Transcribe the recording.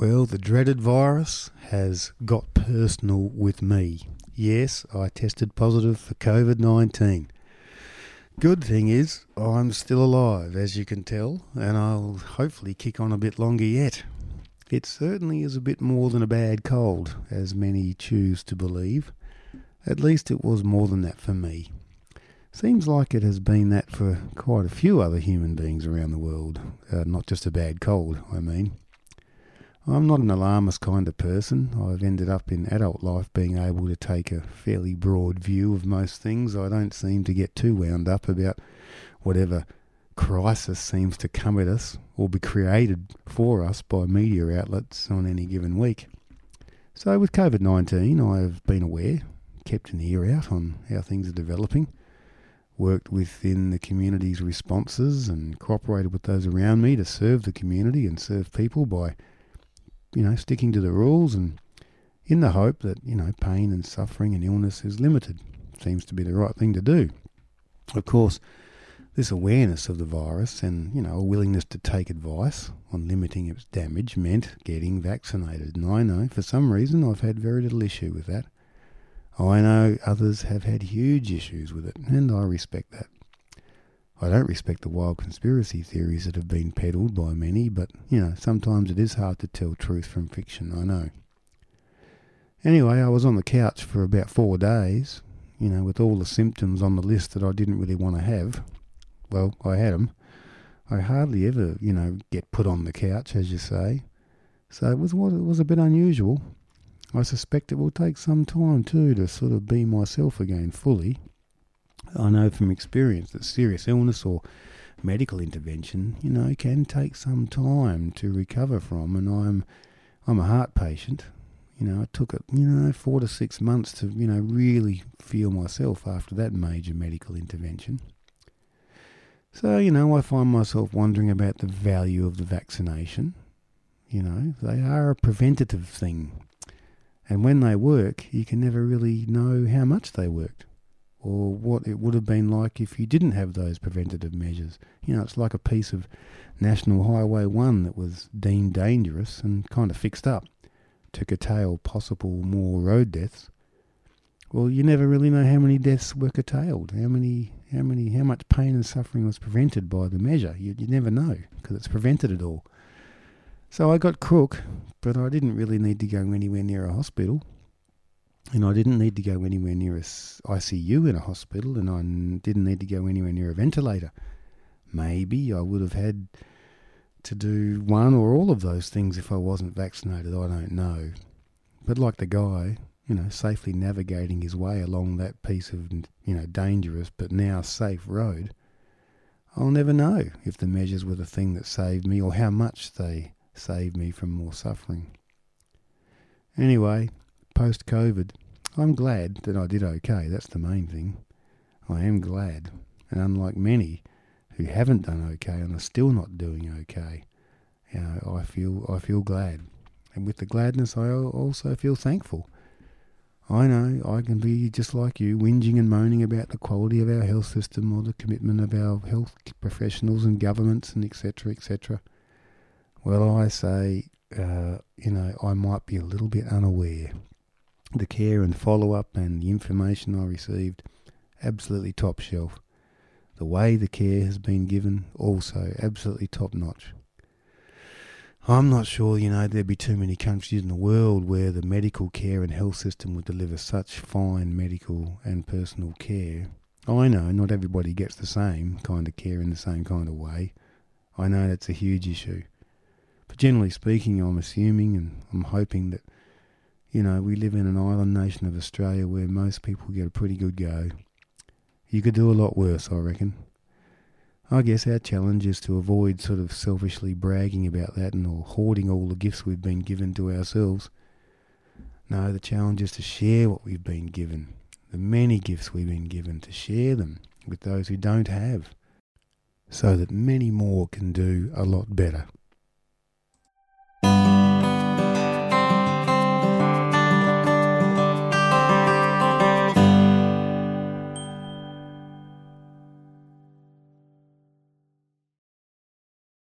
Well, the dreaded virus has got personal with me. Yes, I tested positive for COVID 19. Good thing is, I'm still alive, as you can tell, and I'll hopefully kick on a bit longer yet. It certainly is a bit more than a bad cold, as many choose to believe. At least it was more than that for me. Seems like it has been that for quite a few other human beings around the world, uh, not just a bad cold, I mean. I'm not an alarmist kind of person. I've ended up in adult life being able to take a fairly broad view of most things. I don't seem to get too wound up about whatever crisis seems to come at us or be created for us by media outlets on any given week. So, with COVID 19, I have been aware, kept an ear out on how things are developing, worked within the community's responses, and cooperated with those around me to serve the community and serve people by you know, sticking to the rules and in the hope that, you know, pain and suffering and illness is limited. Seems to be the right thing to do. Of course, this awareness of the virus and, you know, a willingness to take advice on limiting its damage meant getting vaccinated. And I know for some reason I've had very little issue with that. I know others have had huge issues with it, and I respect that. I don't respect the wild conspiracy theories that have been peddled by many, but, you know, sometimes it is hard to tell truth from fiction, I know. Anyway, I was on the couch for about four days, you know, with all the symptoms on the list that I didn't really want to have. Well, I had them. I hardly ever, you know, get put on the couch, as you say. So it was what it was a bit unusual. I suspect it will take some time too to sort of be myself again fully. I know from experience that serious illness or medical intervention, you know, can take some time to recover from. And I'm, I'm a heart patient. You know, it took it, you know, four to six months to, you know, really feel myself after that major medical intervention. So, you know, I find myself wondering about the value of the vaccination. You know, they are a preventative thing. And when they work, you can never really know how much they worked or what it would have been like if you didn't have those preventative measures. You know, it's like a piece of National Highway 1 that was deemed dangerous and kind of fixed up to curtail possible more road deaths. Well, you never really know how many deaths were curtailed, how many, how many, how much pain and suffering was prevented by the measure. You, you never know because it's prevented it all. So I got crook, but I didn't really need to go anywhere near a hospital and I didn't need to go anywhere near a ICU in a hospital, and I didn't need to go anywhere near a ventilator. Maybe I would have had to do one or all of those things if I wasn't vaccinated. I don't know. But like the guy, you know, safely navigating his way along that piece of, you know, dangerous but now safe road, I'll never know if the measures were the thing that saved me or how much they saved me from more suffering. Anyway, post COVID, I'm glad that I did okay. That's the main thing. I am glad. And unlike many who haven't done okay and are still not doing okay, you know, I feel I feel glad. And with the gladness, I also feel thankful. I know I can be just like you, whinging and moaning about the quality of our health system or the commitment of our health professionals and governments and etc. etc. Well, I say, uh, you know, I might be a little bit unaware the care and follow up and the information I received, absolutely top shelf. The way the care has been given, also absolutely top notch. I'm not sure, you know, there'd be too many countries in the world where the medical care and health system would deliver such fine medical and personal care. I know not everybody gets the same kind of care in the same kind of way. I know that's a huge issue. But generally speaking, I'm assuming and I'm hoping that you know, we live in an island nation of Australia where most people get a pretty good go. You could do a lot worse, I reckon. I guess our challenge is to avoid sort of selfishly bragging about that and or hoarding all the gifts we've been given to ourselves. No, the challenge is to share what we've been given, the many gifts we've been given, to share them with those who don't have, so that many more can do a lot better.